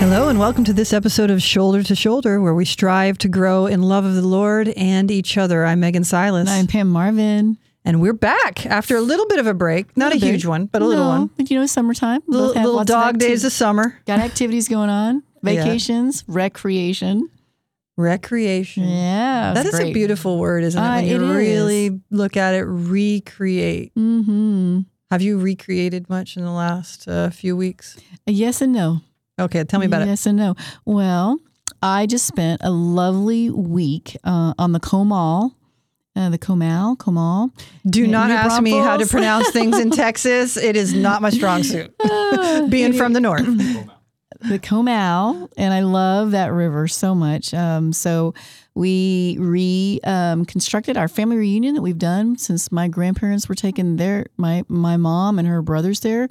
Hello, and welcome to this episode of Shoulder to Shoulder, where we strive to grow in love of the Lord and each other. I'm Megan Silas. I'm Pam Marvin. And we're back after a little bit of a break. Not a, bit. huge one, but a little one. But you know, summertime. We Little, lots of dog days of summer. Got activities going on. Yeah. Vacations, recreation. Recreation. Yeah. That is a beautiful word, isn't it? Uh, when you it is. really look at it, recreate. Mm-hmm. Have you recreated much in the last uh, few weeks? Yes and no. Okay, tell me about it. Yes and no. Well, I just spent a lovely week uh, on the Comal. Uh, the Comal, Comal. Do not ask me how to pronounce things in Texas. It is not my strong suit. Being from the north. the Comal, and I love that river so much. Um, so we reconstructed um, our family reunion that we've done since my grandparents were taking their my my mom and her brothers there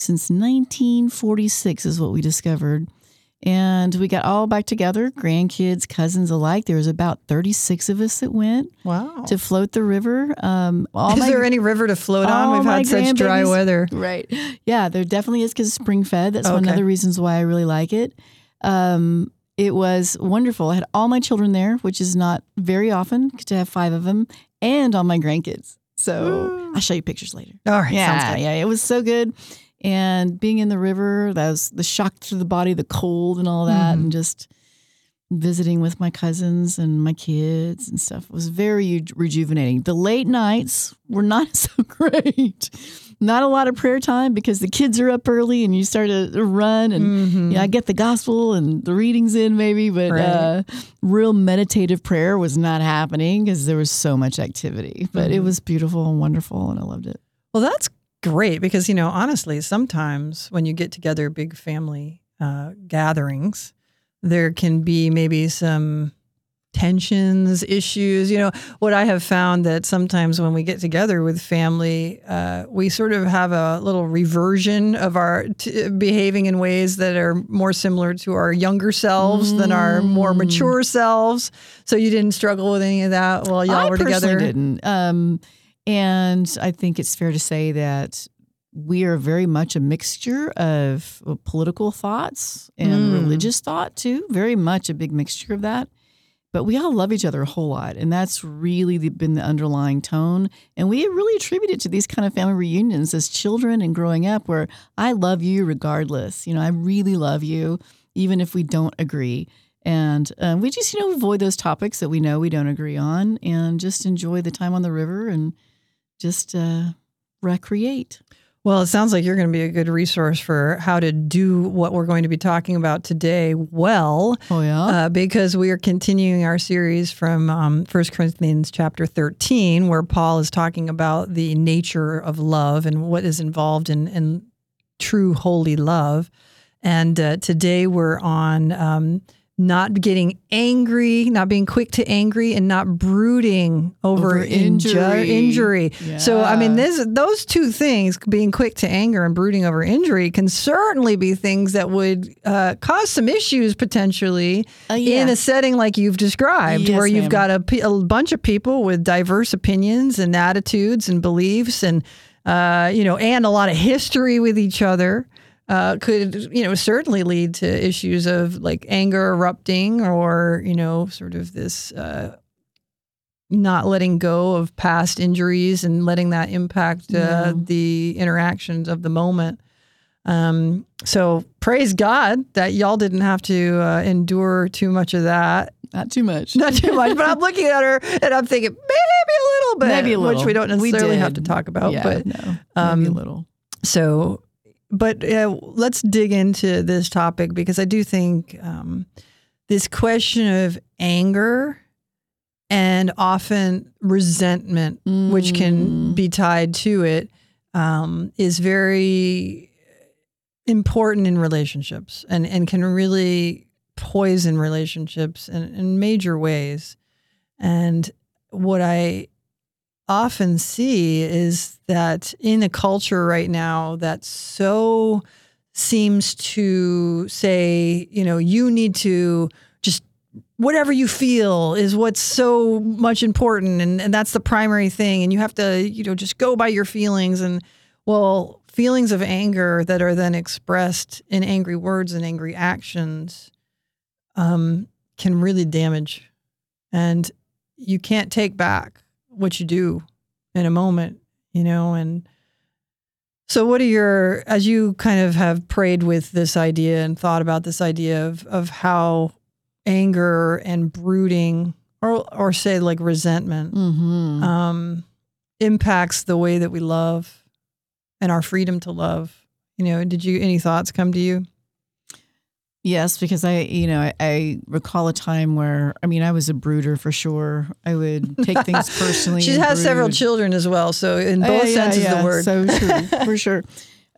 since 1946 is what we discovered. And we got all back together, grandkids, cousins alike. There was about 36 of us that went Wow. to float the river. Um, all Is my- there any river to float on? We've had such dry weather. Right. Yeah, there definitely is because it's spring fed. That's one of the reasons why I really like it. Um, it was wonderful. I had all my children there, which is not very often to have five of them, and all my grandkids. So I'll show you pictures later. All right, Yeah, yeah, it was so good. And being in the river, that was the shock to the body, the cold, and all that, Mm-hmm. and just visiting with my cousins and my kids and stuff It was very rejuvenating. The late nights were not so great. Not a lot of prayer time because the kids are up early and you start to run and Mhm. yeah, I get the gospel and the readings in maybe, but Right. uh, real meditative prayer was not happening because there was so much activity. But it Mhm. was beautiful and wonderful, and I loved it. Well, that's great because, you know, honestly, sometimes when you get together big family uh, gatherings, there can be maybe some tensions, issues. You know, what I have found that sometimes when we get together with family, uh, we sort of have a little reversion of our t- behaving in ways that are more similar to our younger selves than our more Mm. mature selves. So you didn't struggle with any of that while y'all I were together. didn't. Um, and I think it's fair to say that we are very much a mixture of political thoughts and Mm. religious thought too. Very much a big mixture of that. But we all love each other a whole lot, and that's really the, been the underlying tone. And we really attribute it to these kind of family reunions as children and growing up, where I love you regardless. You know, I really love you, even if we don't agree. And uh, we just, you know, avoid those topics that we know we don't agree on, and just enjoy the time on the river and just uh, recreate. Well, it sounds like you're going to be a good resource for how to do what we're going to be talking about today well, Oh yeah, uh, because we are continuing our series from um, 1 Corinthians chapter 13, where Paul is talking about the nature of love and what is involved in, in true holy love. And uh, today we're on um, not getting angry, not being quick to angry, and not brooding over, Over inju- injury. injury. So, I mean, this, those two things, being quick to anger and brooding over injury, can certainly be things that would uh, cause some issues potentially Uh, yeah. in a setting like you've described, Yes, where you've ma'am. got a, a bunch of people with diverse opinions and attitudes and beliefs, and uh, you know, and a lot of history with each other. Uh, could you know certainly lead to issues of like anger erupting or you know sort of this uh, not letting go of past injuries and letting that impact uh, Yeah. the interactions of the moment. Um, so praise God that y'all didn't have to uh, endure too much of that. not too much. Not too much, but I'm looking at her and I'm thinking maybe a little bit, Maybe a little. which we don't We necessarily have to talk about. yeah, But no, um, maybe a little. so, but uh, let's dig into this topic because I do think um, this question of anger and often resentment, which can Mm. be tied to it, um, is very important in relationships and, and can really poison relationships in, in major ways. And what I often see is that in a culture right now that so seems to say, you know, you need to just whatever you feel is what's so much important and, and that's the primary thing and you have to, you know, just go by your feelings and well, feelings of anger that are then expressed in angry words and angry actions um, can really damage. And you can't take back what you do in a moment, you know, and so what are your as you kind of have prayed with this idea and thought about this idea of of how anger and brooding or or say like resentment Mm-hmm. um, impacts the way that we love and our freedom to love. You know, did you any thoughts come to you? Yes, because I, you know, I, I recall a time where, I mean, I was a brooder for sure. I would take things personally. She has several children as well, so in Oh, both yeah, senses of yeah, the word. So true, for sure.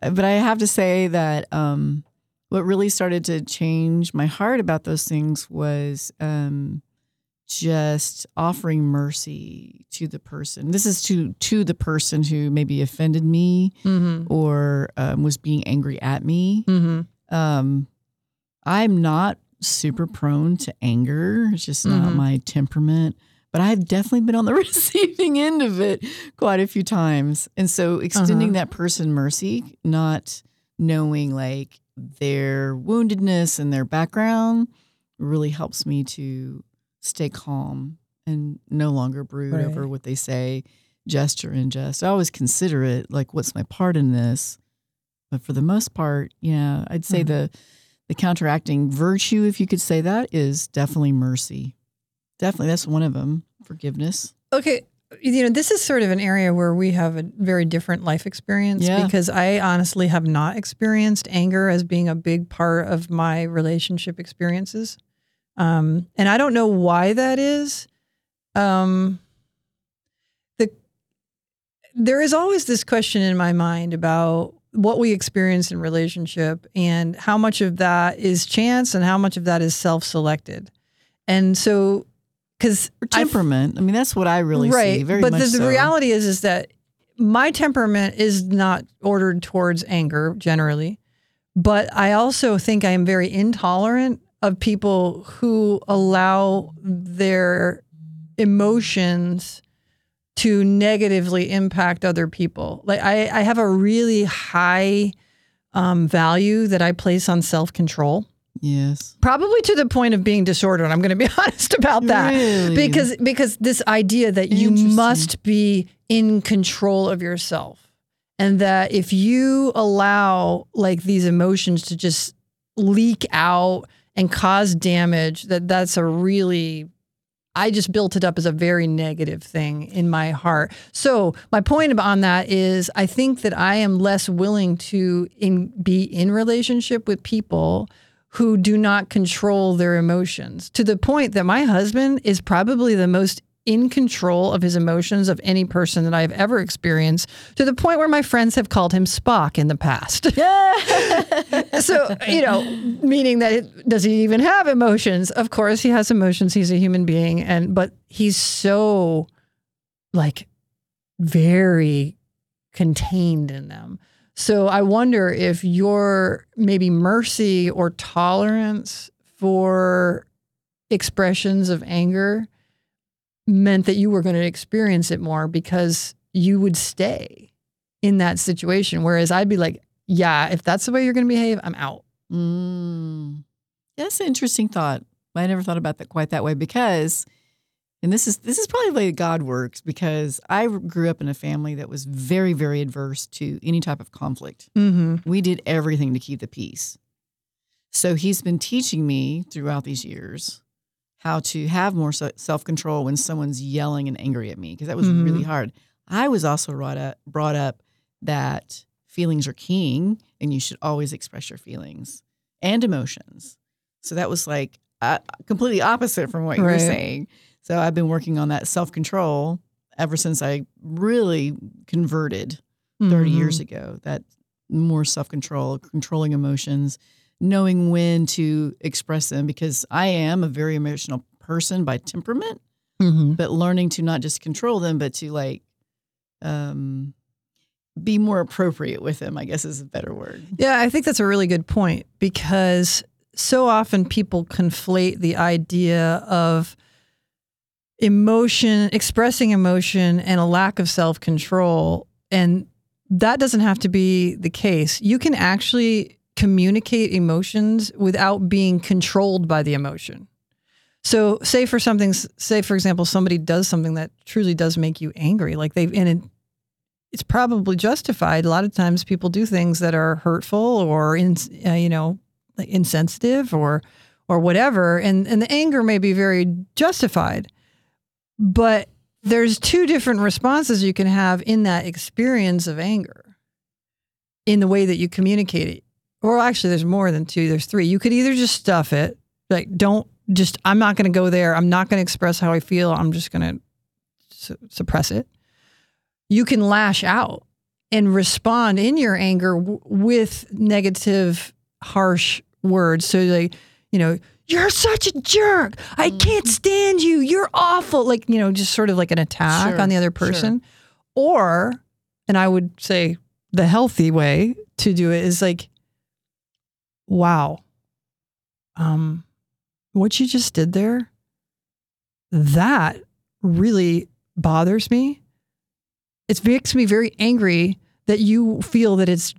Uh, But I have to say that um, what really started to change my heart about those things was um, just offering mercy to the person. This is to to the person who maybe offended me mm-hmm. or um, was being angry at me. Mm-hmm. Um, I'm not super prone to anger. It's just not Mhm. my temperament. But I've definitely been on the receiving end of it quite a few times. And so extending Uh-huh. that person mercy, not knowing like their woundedness and their background really helps me to stay calm and no longer brood Right. over what they say, gesture and jest. I always consider it like, what's my part in this? But for the most part, yeah, I'd say Mhm. the the counteracting virtue, if you could say that, is definitely mercy. Definitely, that's one of them. Forgiveness. Okay, you know, this is sort of an area where we have a very different life experience Yeah. because I honestly have not experienced anger as being a big part of my relationship experiences. Um, and I don't know why that is. Um, the there is always this question in my mind about what we experience in relationship and how much of that is chance and how much of that is self-selected. And so because temperament. I, mean, that's what I really right. see. Very but the, the reality is is that my temperament is not ordered towards anger generally, but I also think I am very intolerant of people who allow their emotions to negatively impact other people. Like I, I have a really high um, value that I place on self control, Yes. probably to the point of being disordered. I'm going to be honest about that Really? because because this idea that you must be in control of yourself and that if you allow like these emotions to just leak out and cause damage that that's a really I just built it up as a very negative thing in my heart. So my point on that is, I think that I am less willing to in, be in relationship with people who do not control their emotions to the point that my husband is probably the most in control of his emotions of any person that I've ever experienced to the point where my friends have called him Spock in the past. so, you know, meaning that it, does he even have emotions? Of course he has emotions. He's a human being and but he's so like very contained in them. So I wonder if your maybe mercy or tolerance for expressions of anger meant that you were going to experience it more because you would stay in that situation. Whereas I'd be like, yeah, if that's the way you're going to behave, I'm out. Mm. That's an interesting thought. I never thought about that quite that way because, and this is this is probably the way God works because I grew up in a family that was very very adverse to any type of conflict. Mm-hmm. We did everything to keep the peace. So He's been teaching me throughout these years how to have more self control when someone's yelling and angry at me because that was Mhm. really hard. I was also brought up brought up that feelings are king and you should always express your feelings and emotions. So that was like uh, completely opposite from what you were saying. So I've been working on that self control ever since I really converted 30 Mm-hmm. years ago. That more self control, controlling emotions, knowing when to express them because I am a very emotional person by temperament, Mm-hmm. but learning to not just control them, but to like um, be more appropriate with them, I guess is a better word. Yeah, I think that's a really good point because so often people conflate the idea of emotion, expressing emotion, and a lack of self control. And that doesn't have to be the case. You can actually communicate emotions without being controlled by the emotion. So, say for something, say for example, somebody does something that truly does make you angry, like they've, and it, it's probably justified. A lot of times, people do things that are hurtful or, in, uh, you know, insensitive or, or whatever, and and the anger may be very justified, but there's two different responses you can have in that experience of anger, in the way that you communicate it. Or actually, there's more than two. There's three. You could either just stuff it, like don't just I'm not going to go there. I'm not going to express how I feel. I'm just going to su- suppress it. You can lash out and respond in your anger w- with negative, harsh words. So, like, you know, you're such a jerk. I Mm-hmm. can't stand you. You're awful. Like, you know, just sort of like an attack Sure, on the other sure. person. Or, and I would say the healthy way to do it is like, wow. Um, what you just did there, that really bothers me. It makes me very angry that you feel that it's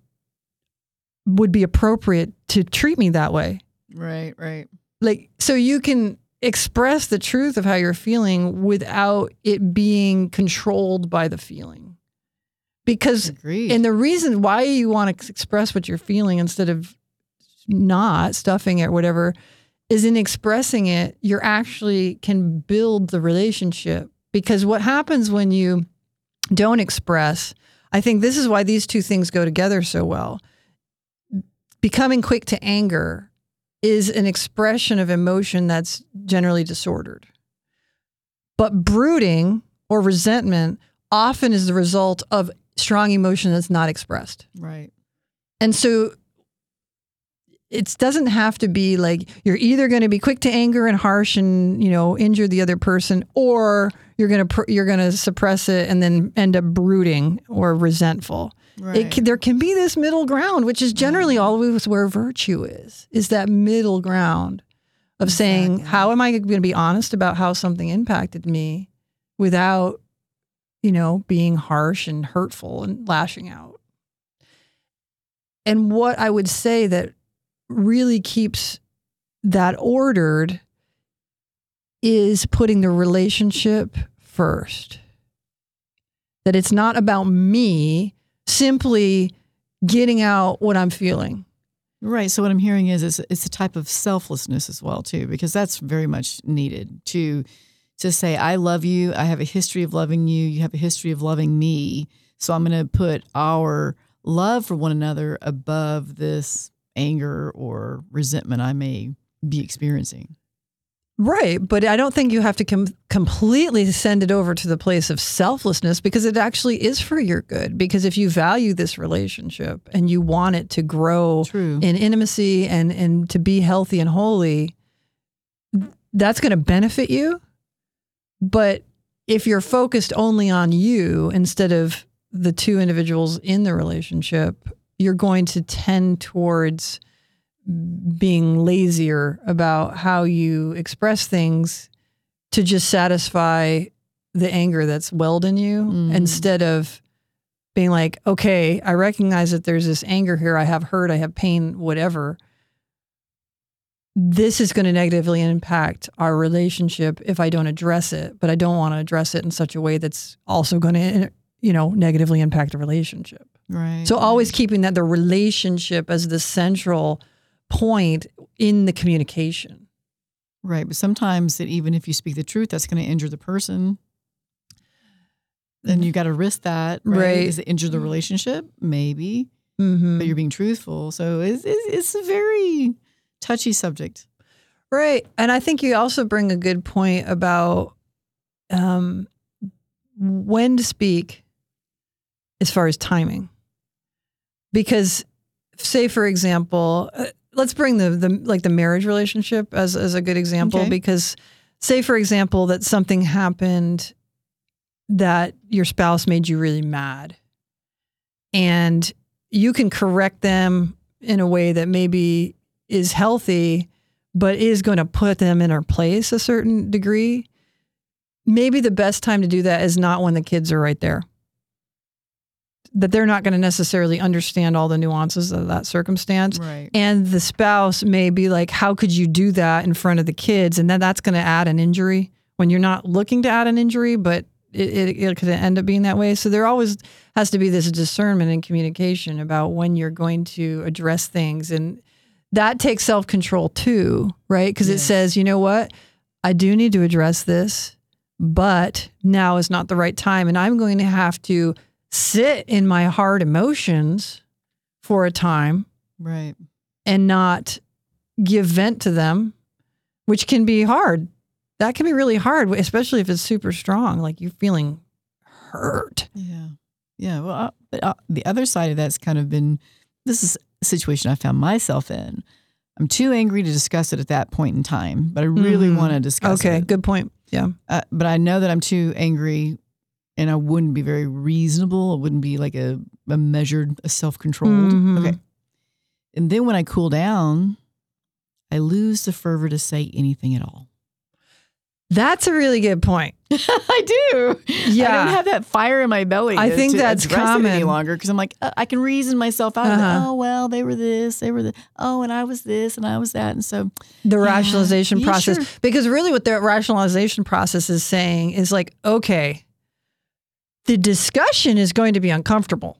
would be appropriate to treat me that way. Right, right. Like, so you can express the truth of how you're feeling without it being controlled by the feeling. Because Agreed. and the reason why you want to express what you're feeling instead of not stuffing it whatever is in expressing it, you're actually can build the relationship. Because what happens when you don't express, I think this is why these two things go together so well. Becoming quick to anger is an expression of emotion that's generally disordered. But brooding or resentment often is the result of strong emotion that's not expressed. right. And so it doesn't have to be like you're either going to be quick to anger and harsh and you know injure the other person or you're going to pr- you're going to suppress it and then end up brooding or resentful. Right. It can, there can be this middle ground which is generally always where virtue is. Is that middle ground of saying how am I going to be honest about how something impacted me without you know being harsh and hurtful and lashing out. And what I would say that really keeps that ordered is putting the relationship first. That it's not about me simply getting out what I'm feeling. Right. So what I'm hearing is it's, it's a type of selflessness as well too, because that's very much needed to to say I love you. I have a history of loving you. You have a history of loving me. So I'm going to put our love for one another above this anger or resentment I may be experiencing. Right. But I don't think you have to com- completely send it over to the place of selflessness because it actually is for your good. Because if you value this relationship and you want it to grow True. in intimacy and, and to be healthy and holy, that's going to benefit you. But if you're focused only on you instead of the two individuals in the relationship, you're going to tend towards being lazier about how you express things to just satisfy the anger that's welled in you Mm. instead of being like, okay, I recognize that there's this anger here. I have hurt, I have pain, whatever. This is going to negatively impact our relationship if I don't address it, but I don't want to address it in such a way that's also going to, you know, negatively impact the relationship. Right. So always keeping that the relationship as the central point in the communication. Right. But sometimes that even if you speak the truth, that's going to injure the person. And you got to risk that. Right. Right. Does it injure the relationship? Maybe. Mm-hmm. But you're being truthful. So it's, it's, it's a very touchy subject. Right. And I think you also bring a good point about um, when to speak as far as timing. Because, say, for example, uh, let's bring the, the like the marriage relationship as, as a good example. Okay. Because, say, for example, that something happened that your spouse made you really mad. And you can correct them in a way that maybe is healthy, but is going to put them in their place a certain degree. Maybe the best time to do that is not when the kids are right there. That they're not going to necessarily understand all the nuances of that circumstance. Right. And the spouse may be like, How could you do that in front of the kids? And then that's going to add an injury when you're not looking to add an injury, but it, it, it could end up being that way. So there always has to be this discernment and communication about when you're going to address things. And that takes self control too, right? Because it says, you know what? I do need to address this, but now is not the right time. And I'm going to have to sit in my hard emotions for a time Right. and not give vent to them, which can be hard. That can be really hard, especially if it's super strong, like you're feeling hurt. Yeah. Yeah. Well, uh, but uh, the other side of that's kind of been this is a situation I found myself in. I'm too angry to discuss it at that point in time, but I really Mhm. want to discuss Okay, it. Okay. Good point. Yeah. Uh, but I know that I'm too angry and I wouldn't be very reasonable. It wouldn't be like a, a measured, a self controlled. Mhm. Okay. And then when I cool down, I lose the fervor to say anything at all. That's a really good point. I do. Yeah. I don't have that fire in my belly. I think that's it any common. longer because I'm like uh, I can reason myself out. Uh-huh. Oh well, they were this, they were the. Oh, and I was this, and I was that, and so The Yeah. rationalization process. sure. Because really, what the rationalization process is saying is like, okay, the discussion is going to be uncomfortable.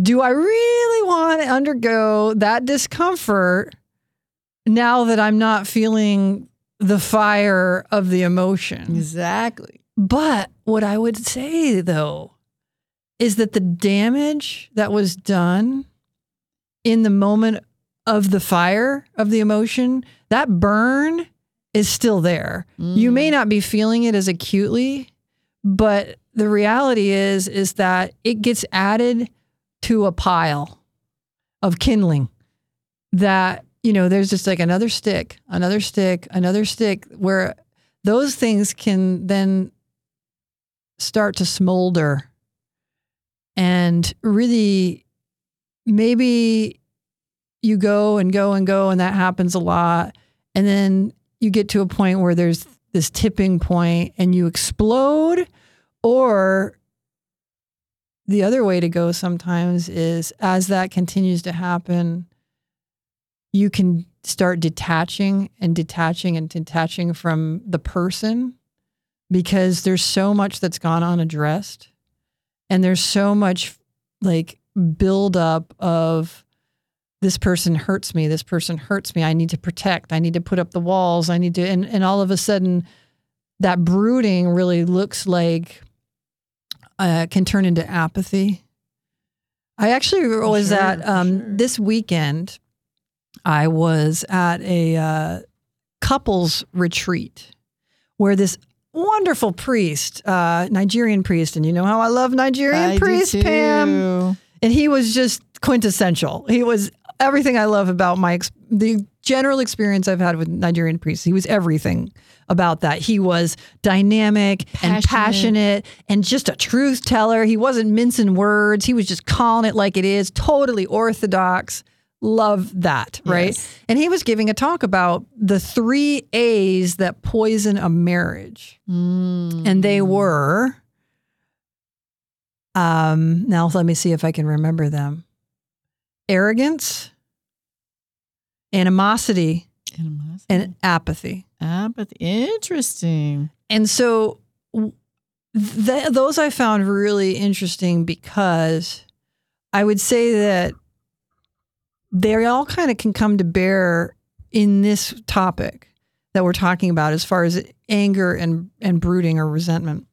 Do I really want to undergo that discomfort now that I'm not feeling the fire of the emotion? exactly. But what I would say though is that the damage that was done in the moment of the fire of the emotion, that burn is still there. You Mm. may not be feeling it as acutely, but the reality is is that it gets added to a pile of kindling that you know there's just like another stick, another stick, another stick where those things can then start to smolder and really maybe you go and go and go and that happens a lot. And then you get to a point where there's this tipping point and you explode or the other way to go sometimes is as that continues to happen you can start detaching and detaching and detaching from the person because there's so much that's gone unaddressed and there's so much like buildup of this person hurts me. This person hurts me. I need to protect. I need to put up the walls. I need to and, and all of a sudden that brooding really looks like uh, can turn into apathy i actually was sure, at um, sure. this weekend i was at a uh, couples retreat where this wonderful priest uh, nigerian priest and you know how i love nigerian I priests pam and he was just quintessential. He was everything I love about my the general experience I've had with Nigerian priests. He was everything about that. He was dynamic and Passionate. passionate and just a truth teller. He wasn't mincing words. He was just calling it like it is. Totally orthodox. Love that, right? Yes. And he was giving a talk about the three A's that poison a marriage Mm. and they were um now let me see if i can remember them arrogance animosity Animosity. and apathy apathy. Interesting. and so th- those i found really interesting because i would say that they all kind of can come to bear in this topic that we're talking about as far as anger and and brooding or resentment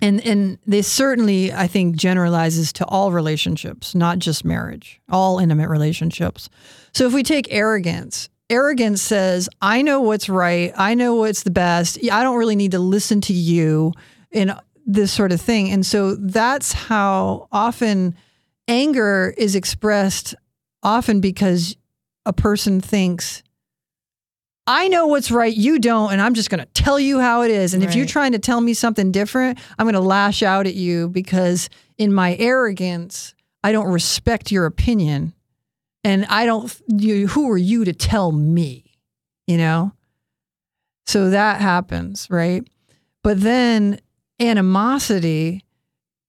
and and this certainly i think generalizes to all relationships not just marriage all intimate relationships. So if we take arrogance arrogance says i know what's right. I know what's the best. I don't really need to listen to you and this sort of thing. And so that's how often anger is expressed often because a person thinks I know what's right, you don't, and I'm just going to tell you how it is. And if you're trying to tell me something different, I'm going to lash out at you because in my arrogance, I don't respect your opinion. And I don't, you, who are you to tell me? You know? So that happens, right? But then animosity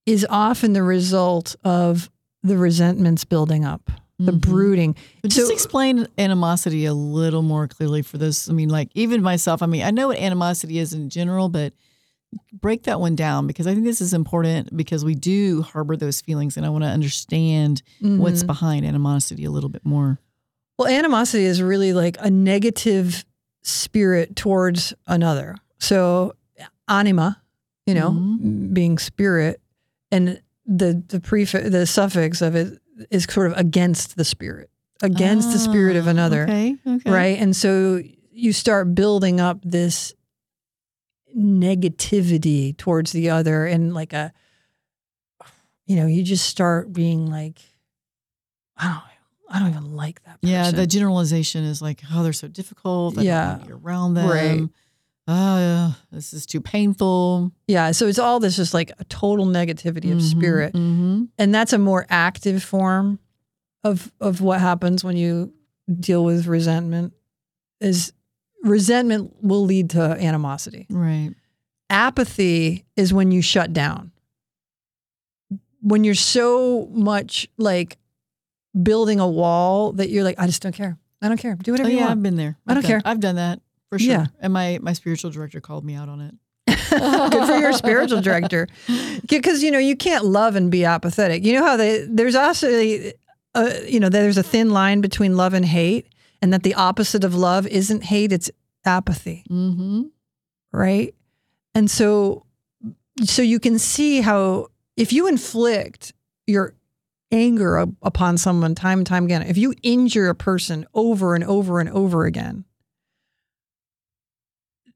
is often the result of the resentments building up, the Mhm. brooding. But just So- explain animosity a little more clearly for this. I mean, like even myself, I mean, I know what animosity is in general, but break that one down because I think this is important because we do harbor those feelings and I want to understand what's Mhm. behind animosity a little bit more. Well, animosity is really like a negative spirit towards another. So, anima, you know, Mhm. being spirit, and the the prefix, the suffix of it is sort of against the spirit, against the spirit of Ah, another, Okay. Okay. right? And so you start building up this negativity towards the other, and like a, you know, you just start being like, I don't, I don't even like that. Person. Yeah, the generalization is like, oh, they're so difficult. I Yeah. don't want to be around them. Right. Oh, this is too painful. Yeah, so it's all this just like a total negativity of spirit. hmm And that's a more active form of of what happens when you deal with resentment is resentment will lead to animosity. Right. Apathy is when you shut down. When you're so much like building a wall that you're like I just don't care. I don't care. Do Oh, whatever you yeah, want. I've been there. I don't I've done- care. I've done that for sure. Yeah. And my my spiritual director called me out on it. Good for your spiritual director. Because you know you can't love and be apathetic. You know how they there's also uh, you know there's a thin line between love and hate, and that the opposite of love isn't hate; it's apathy, Mm-hmm. right? And so, so you can see how if you inflict your anger upon someone time and time again, if you injure a person over and over and over again,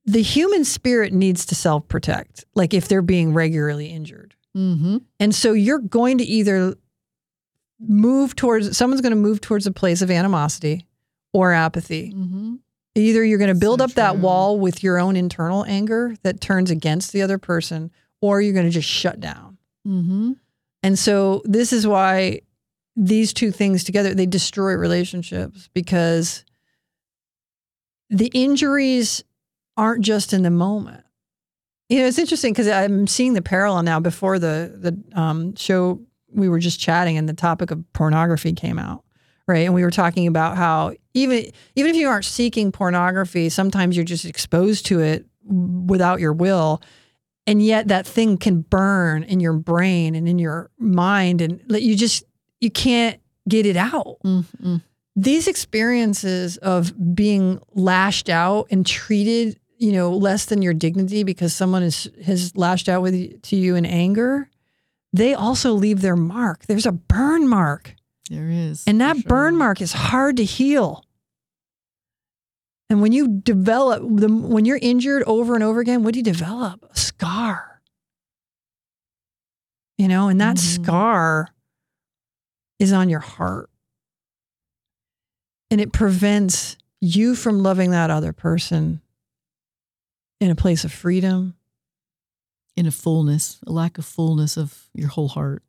the human spirit needs to self protect, like if they're being regularly injured. Mm-hmm. And so you're going to either move towards, someone's going to move towards a place of animosity or apathy. Mm-hmm. Either you're going to build So up that wall with your own internal anger that turns against the other person, or you're going to just shut down. Mm-hmm. And so this is why these two things together they destroy relationships because the injuries aren't just in the moment. You know, it's interesting because I'm seeing the parallel now. Before the the um, show, we were just chatting, and the topic of pornography came out, right? And we were talking about how even even if you aren't seeking pornography, sometimes you're just exposed to it without your will, and yet that thing can burn in your brain and in your mind, and you just you can't get it out Mm-hmm. these experiences of being lashed out and treated, you know, less than your dignity because someone is, has lashed out with you, to you in anger, they also leave their mark. There's a burn mark, There is. and that sure. burn mark is hard to heal. And when you develop the when you're injured over and over again, what do you develop? A scar. You know, and that Mhm. scar is on your heart. And it prevents you from loving that other person in a place of freedom. in a fullness, a lack of fullness of your whole heart,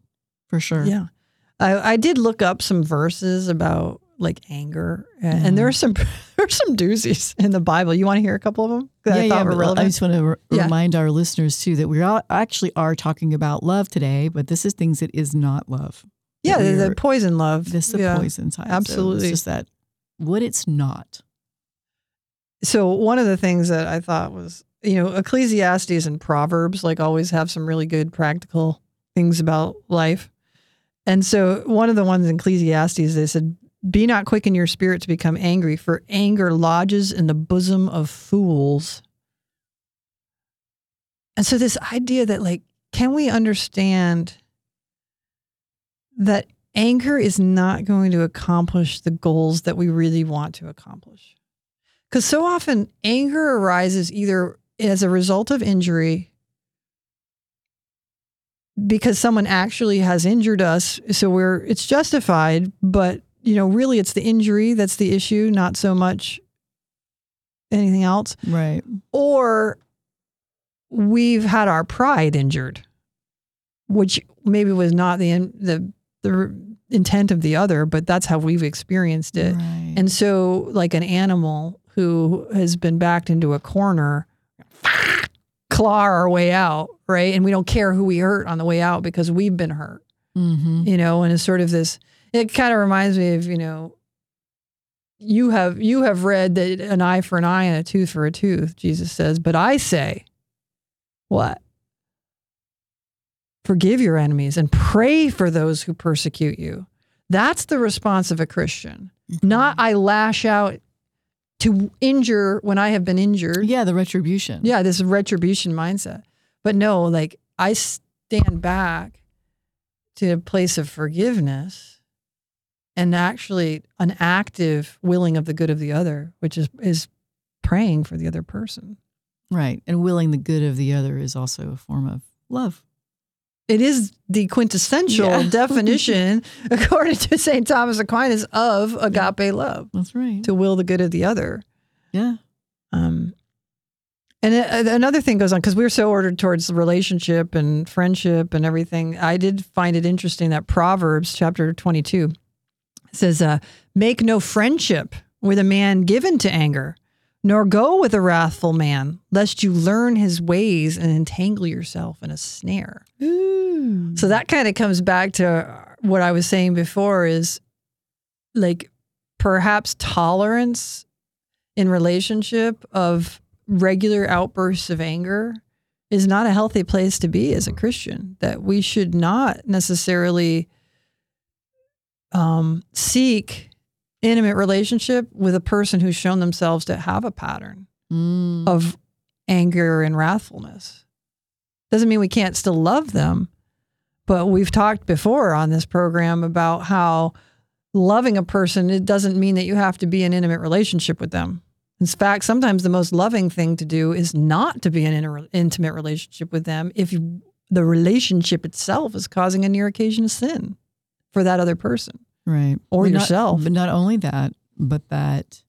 for sure. Yeah. I, I did look up some verses about like anger, and, and there are mm. some there are some doozies in the Bible. You want to hear a couple of them Yeah, I thought were but relevant? I just want to re- Yeah. remind our listeners too that we all actually are talking about love today, but this is things that is not love. yeah, the, poison love. This is the yeah. poison side. So absolutely. it's just that what it's not. So one of the things that I thought was, you know, Ecclesiastes and Proverbs like always have some really good practical things about life. And so one of the ones in Ecclesiastes they said, "Be not quick in your spirit to become angry, for anger lodges in the bosom of fools." And so this idea that like can we understand that anger is not going to accomplish the goals that we really want to accomplish? Because so often anger arises either as a result of injury because someone actually has injured us. So we're, it's justified, but, you know, really it's the injury that's the issue, not so much anything else. Right. Or we've had our pride injured, which maybe was not the, the, the intent of the other, but that's how we've experienced it. Right. And so, like an animal who has been backed into a corner, claw our way out, right? And we don't care who we hurt on the way out because we've been hurt, Mm-hmm. you know. And it's sort of this. It kind of reminds me of you know. You have you have read that an eye for an eye and a tooth for a tooth. Jesus says, but I say, what? Forgive your enemies and pray for those who persecute you. That's the response of a Christian. Not I lash out to injure when I have been injured. Yeah, the retribution. Yeah, this retribution mindset. But no, like I stand back to a place of forgiveness and actually an active willing of the good of the other, which is is praying for the other person. Right. And willing the good of the other is also a form of love. It is the quintessential Yeah. definition, according to St. Thomas Aquinas, of agape love That's right. to will the good of the other. Yeah. Um, and uh, another thing goes on because we're so ordered towards relationship and friendship and everything. I did find it interesting that Proverbs chapter 22 says, uh, Make no friendship with a man given to anger, nor go with a wrathful man, lest you learn his ways and entangle yourself in a snare. Ooh. So that kind of comes back to what I was saying before is like perhaps tolerance in relationship of regular outbursts of anger is not a healthy place to be as a Christian. That we should not necessarily um, seek intimate relationship with a person who's shown themselves to have a pattern Mm. of anger and wrathfulness. Doesn't mean we can't still love them, but we've talked before on this program about how loving a person it doesn't mean that you have to be in intimate relationship with them. In fact, sometimes the most loving thing to do is not to be in an intimate relationship with them if you, the relationship itself is causing a near occasion of sin for that other person Right. or But not- yourself. but not only that, but that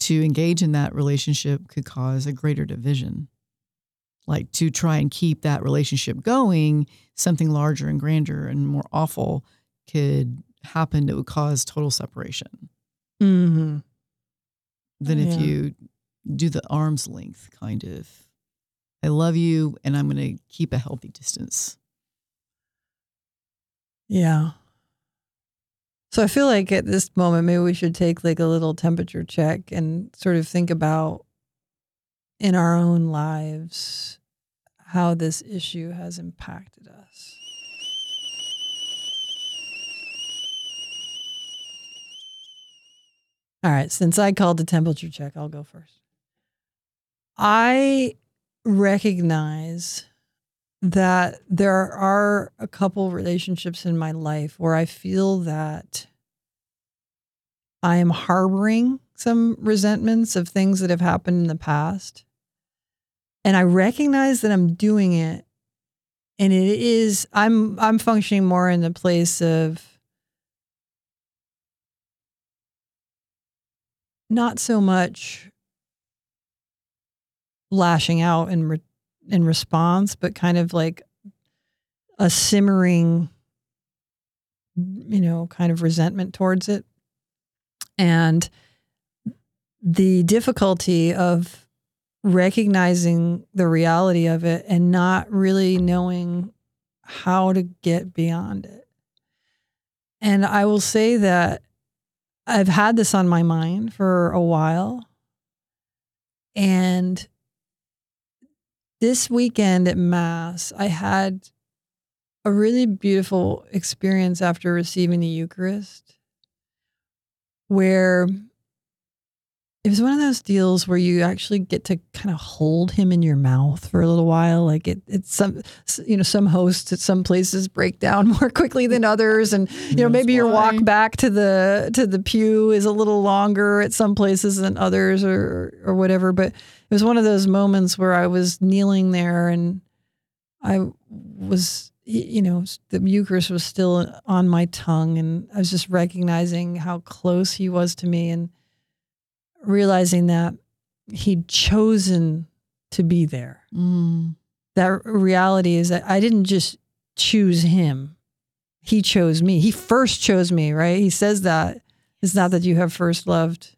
to engage in that relationship could cause a greater division. Like to try and keep that relationship going, something larger and grander and more awful could happen that would cause total separation mm-hmm. than if you do the arm's length kind of. I love you and I'm going to keep a healthy distance. Yeah. So I feel like at this moment, maybe we should take like a little temperature check and sort of think about in our own lives how this issue has impacted us. All right, since I called the temperature check, I'll go first. I recognize that there are a couple relationships in my life where I feel that I am harboring some resentments of things that have happened in the past. And I recognize that I'm doing it and it is I'm I'm functioning more in the place of not so much lashing out and re- in response, but kind of like a simmering, you know, kind of resentment towards it. And the difficulty of recognizing the reality of it and not really knowing how to get beyond it. And I will say that I've had this on my mind for a while. And this weekend at Mass, I had a really beautiful experience after receiving the Eucharist where it was one of those deals where you actually get to kind of hold him in your mouth for a little while. Like it, it's some, you know, some hosts at some places break down more quickly than others, and you know That's maybe your walk back to the to the pew is a little longer at some places than others, or or whatever. But it was one of those moments where I was kneeling there and I was, you know, the Eucharist was still on my tongue, and I was just recognizing how close he was to me and realizing that he'd chosen to be there. Mm. That reality is that I didn't just choose him, he chose me. He first chose me, right? He says that it's not that you have first loved,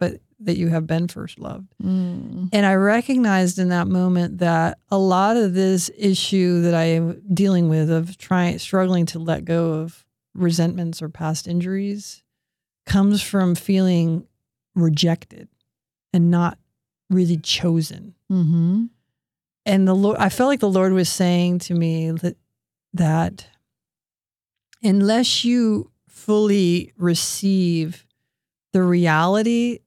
but that you have been first loved. Mm. And I recognized in that moment that a lot of this issue that I am dealing with of trying struggling to let go of resentments or past injuries comes from feeling rejected and not really chosen. hmm And the Lord I felt like the Lord was saying to me that that unless you fully receive the reality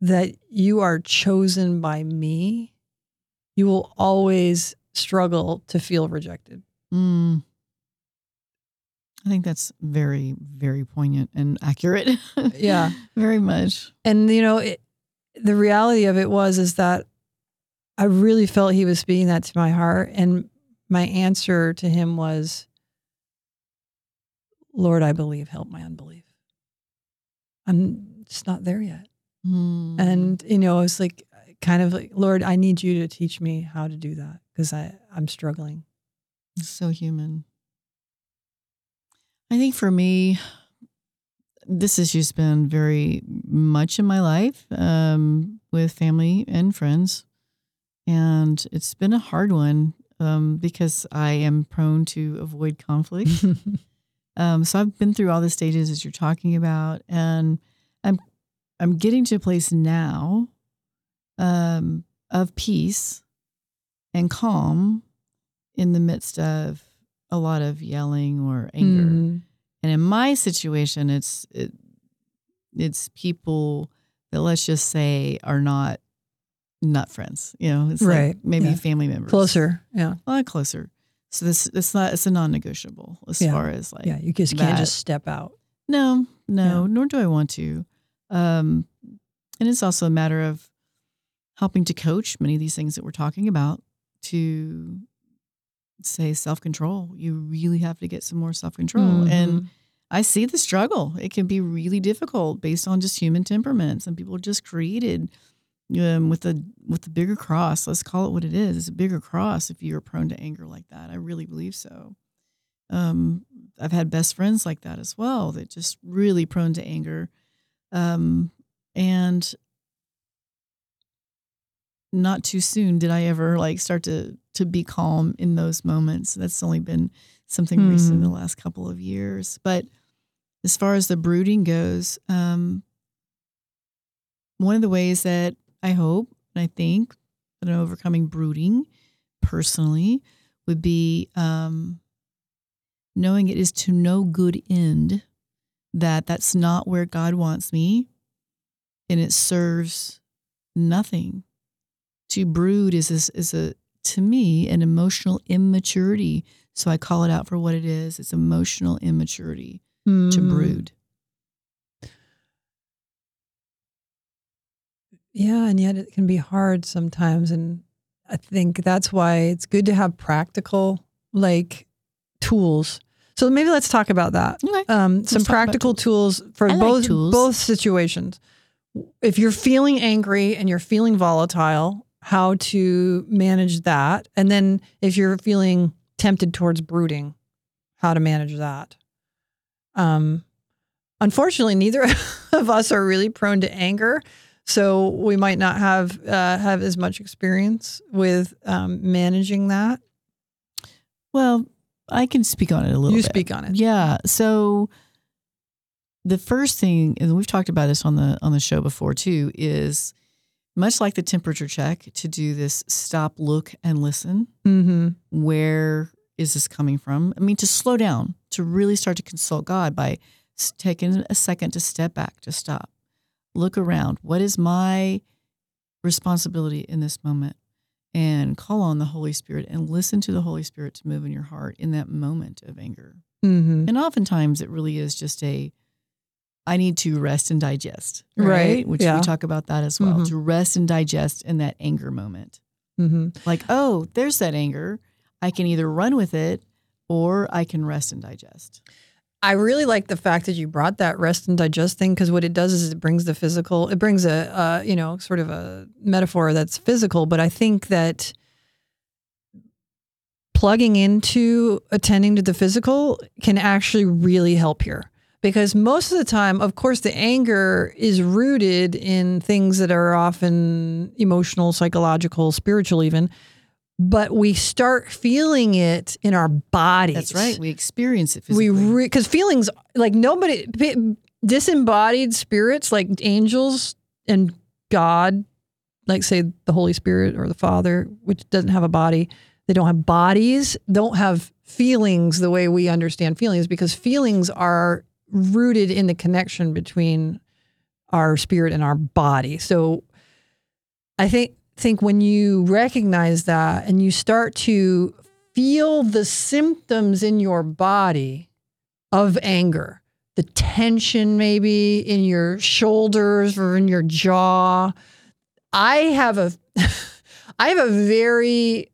that you are chosen by me, you will always struggle to feel rejected. Mm. I think that's very, very poignant and accurate. Yeah. very much. And you know, it, the reality of it was is that I really felt he was speaking that to my heart and my answer to him was Lord, I believe, help my unbelief. I'm just not there yet. Mm. And you know, it's like kind of like, Lord, I need you to teach me how to do that because I I'm struggling. It's so human. I think for me, this issue's been very much in my life um, with family and friends. And it's been a hard one um, because I am prone to avoid conflict. Um, so I've been through all the stages as you're talking about, and I'm I'm getting to a place now um, of peace and calm in the midst of a lot of yelling or anger. Mhm. And in my situation, it's it, it's people that let's just say are not not friends. You know, it's Right, like maybe yeah. family members, Closer. Yeah. a lot closer. So this it's not it's a non-negotiable as Yeah. far as like Yeah. You just can't that- just step out. no, no, Yeah. nor do I want to. Um, and it's also a matter of helping to coach many of these things that we're talking about to say self control. You really have to get some more self control. And Mhm. I see the struggle. It can be really difficult based on just human temperament. Some people are just created um, with a with a bigger cross. Let's call it what it is. It's a bigger cross if you're prone to anger like that. I really believe so. Um, I've had best friends like that as well. That just really prone to anger, um, and not too soon did I ever like start to to be calm in those moments. That's only been something recent in the last couple of years. But as far as the brooding goes, um, one of the ways that I hope and I think that I'm overcoming brooding personally would be um, knowing it is to no good end that that's not where God wants me and it serves nothing. To brood is is, is a to me an emotional immaturity. So I call it out for what it is. It's emotional immaturity to Mm. brood. Yeah, and yet it can be hard sometimes. And I think that's why it's good to have practical like tools. So maybe let's talk about that. Okay. Um, some practical tools. for I like both tools. both situations. If you're feeling angry and you're feeling volatile, how to manage that, and then if you're feeling tempted towards brooding, how to manage that. Um, unfortunately, neither of us are really prone to anger, so we might not have uh, have as much experience with um, managing that. Well, I can speak on it a little You bit. speak on it. Yeah. So the first thing, and we've talked about this on the on the show before too, is much like the temperature check to do this stop, look, and listen. Mm-hmm. Where is this coming from? I mean, to slow down, to really start to consult God by taking a second to step back, to stop, look around. What is my responsibility in this moment? And call on the Holy Spirit and listen to the Holy Spirit to move in your heart in that moment of anger. Mm-hmm. And oftentimes it really is just a, I need to rest and digest, right? Right, Which yeah. we talk about that as well Mhm. to rest and digest in that anger moment. Mm-hmm. Like, oh, there's that anger. I can either run with it or I can rest and digest. I really like the fact that you brought that rest and digest thing because what it does is it brings the physical. It brings a, uh, you know, sort of a metaphor that's physical. But I think that plugging into attending to the physical can actually really help here because most of the time, of course, the anger is rooted in things that are often emotional, psychological, spiritual, even. But we start feeling it in our bodies. That's right. We experience it physically. We because feelings like nobody disembodied spirits like angels and God, like say the Holy Spirit or the Father, which doesn't have a body. They don't have bodies. Don't have feelings the way we understand feelings because feelings are rooted in the connection between our spirit and our body. So I think think when you recognize that and you start to feel the symptoms in your body of anger, the tension maybe in your shoulders or in your jaw. I have a I have a very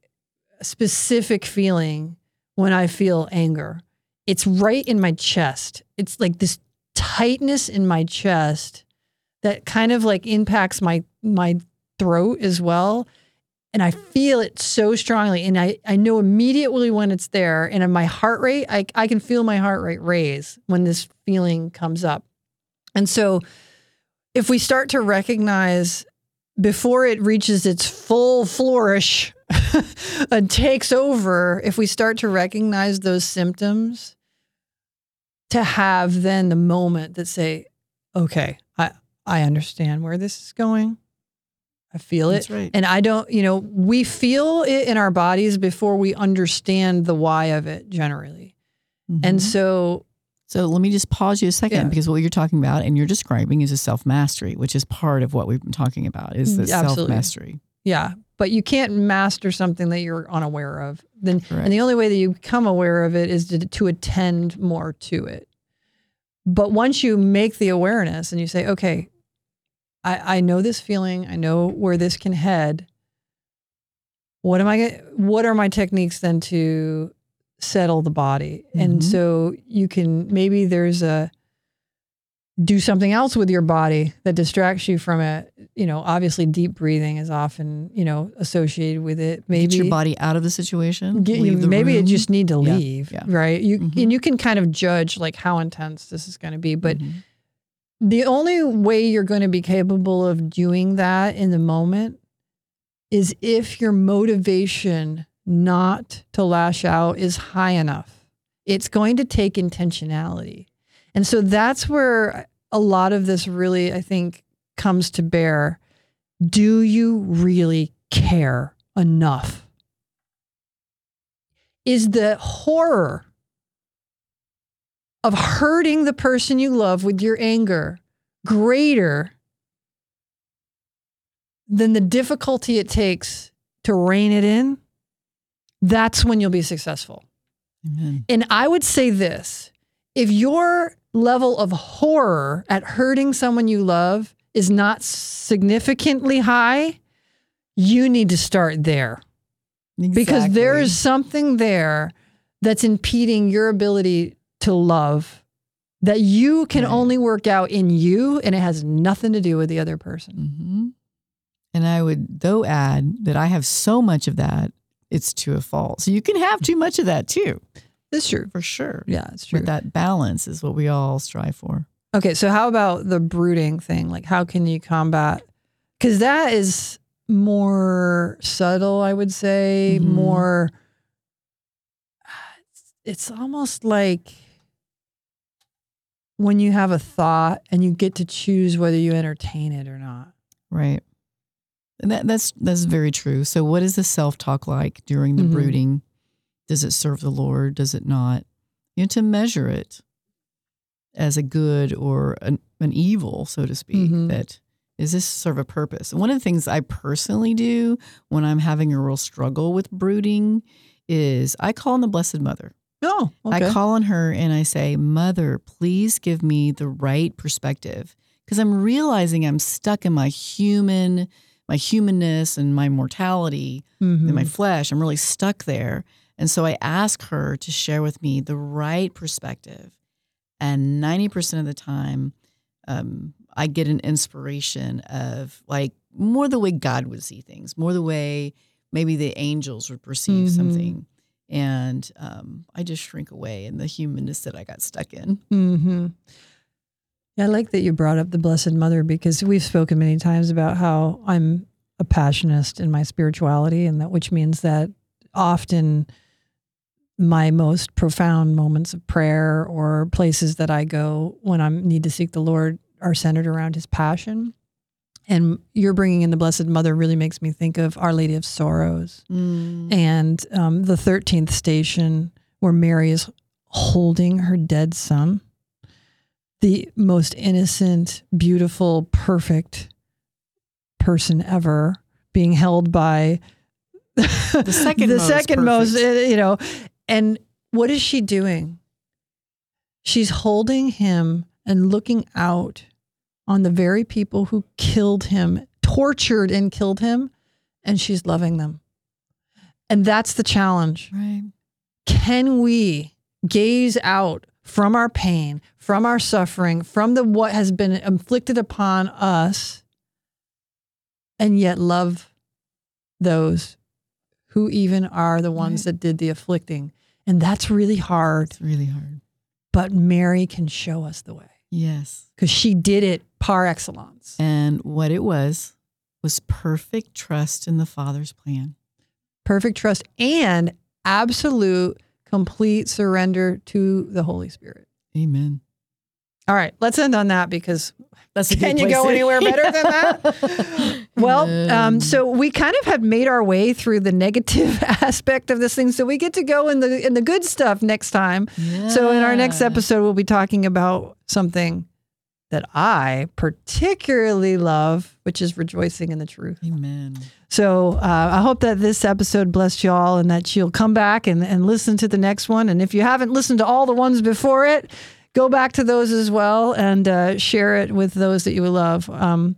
specific feeling when I feel anger. It's right in my chest. It's like this tightness in my chest that kind of like impacts my my throat as well. And I feel it so strongly. And I, I know immediately when it's there. And my heart rate, I, I can feel my heart rate raise when this feeling comes up. And so if we start to recognize before it reaches its full flourish takes over, if we start to recognize those symptoms, to have then the moment that say, okay, I, I understand where this is going. I feel it. That's right. And I don't, you know, we feel it in our bodies before we understand the why of it generally. And Mhm. so, So let me just pause you a second Yeah. because what you're talking about and you're describing is a self mastery, which is part of what we've been talking about is the Mm, self mastery. yeah, but you can't master something that you're unaware of. Then, Correct. and the only way that you become aware of it is to, to attend more to it. But once you make the awareness and you say, okay, I, I know this feeling, I know where this can head. What am I? What are my techniques then to settle the body? And Mhm. so you can maybe there's a do something else with your body that distracts you from it. You know, obviously deep breathing is often you know associated with it. Maybe Get your body out of the situation. Get- leave the maybe room. just need to Yeah, leave, yeah. right? You Mhm. and you can kind of judge like how intense this is going to be, but Mhm. the only way you're going to be capable of doing that in the moment is if your motivation not to lash out is high enough. It's going to take intentionality. And so that's where a lot of this really, I think, comes to bear. Do you really care enough? Is the horror of hurting the person you love with your anger greater than the difficulty it takes to rein it in? That's when you'll be successful. Amen. And I would say this if your level of horror at hurting someone you love is not significantly high, you need to start there because there is something there that's impeding your ability to love that you can Right. only work out in you and it has nothing to do with the other person. hmm And I would though add that I have so much of that, it's to a fault. So you can have too much of that too, It's true. for sure. Yeah, it's true. But that balance is what we all strive for. Okay, so how about the brooding thing? Like, how can you combat? Because that is more subtle, I would say. Mhm. More, it's, almost like when you have a thought and you get to choose whether you entertain it or not. Right. And that, that's that's very true. So what is the self talk like during the Mhm. brooding? Does it serve the Lord? Does it not? You know, to measure it as a good or an, an evil, so to speak, Mhm. that is this serve a purpose? And one of the things I personally do when I'm having a real struggle with brooding is I call on the Blessed Mother. Oh, okay. I call on her and I say, Mother, please give me the right perspective. Because I'm realizing I'm stuck in my human, my humanness and my mortality Mhm. in my flesh. I'm really stuck there. And so I ask her to share with me the right perspective. And 90% of the time, um, I get an inspiration of like more the way God would see things, more the way maybe the angels would perceive Mhm. something. and um, I just shrink away in the humanness that I got stuck in. Mm-hmm. Yeah, I like that you brought up the Blessed Mother because we've spoken many times about how I'm a passionist in my spirituality, and that which means that often my most profound moments of prayer or places that I go when I need to seek the Lord are centered around His passion. And you're bringing in the Blessed Mother really makes me think of Our Lady of Sorrows Mm. and um, the 13th station where Mary is holding her dead son, the most innocent, beautiful, perfect person ever, being held by The second the most second most, perfect. uh, you know. And what is she doing? She's holding him and looking out on the very people who killed him, tortured and killed him, and she's loving them. And that's the challenge. Right. Can we gaze out from our pain, from our suffering, from the what has been inflicted upon us, and yet love those who even are the ones Right. that did the afflicting? And that's really hard, It's really hard. but Mary can show us the way Yes. because she did it par excellence. And what it was was perfect trust in the Father's plan. Perfect trust and absolute, complete surrender to the Holy Spirit. Amen. All right, let's end on that because That's Can you go anywhere better than that? Well, um, so we kind of have made our way through the negative aspect of this thing, so we get to go in the in the good stuff next time. So in our next episode, we'll be talking about something that I particularly love, which is rejoicing in the truth. Amen. So uh, I hope that this episode blessed you all, and that you'll come back and, and listen to the next one. And if you haven't listened to all the ones before it, go back to those as well and uh, share it with those that you love. Um,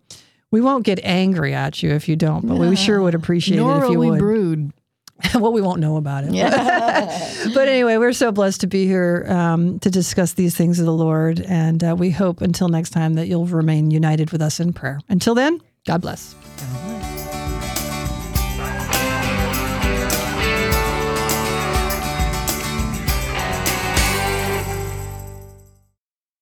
we won't get angry at you if you don't, but we sure would appreciate Nor it if will you we would. brood. well, we won't know about it. Yeah. but anyway, we're so blessed to be here um, to discuss these things of the Lord. And uh, we hope until next time that you'll remain united with us in prayer. Until then, God bless. God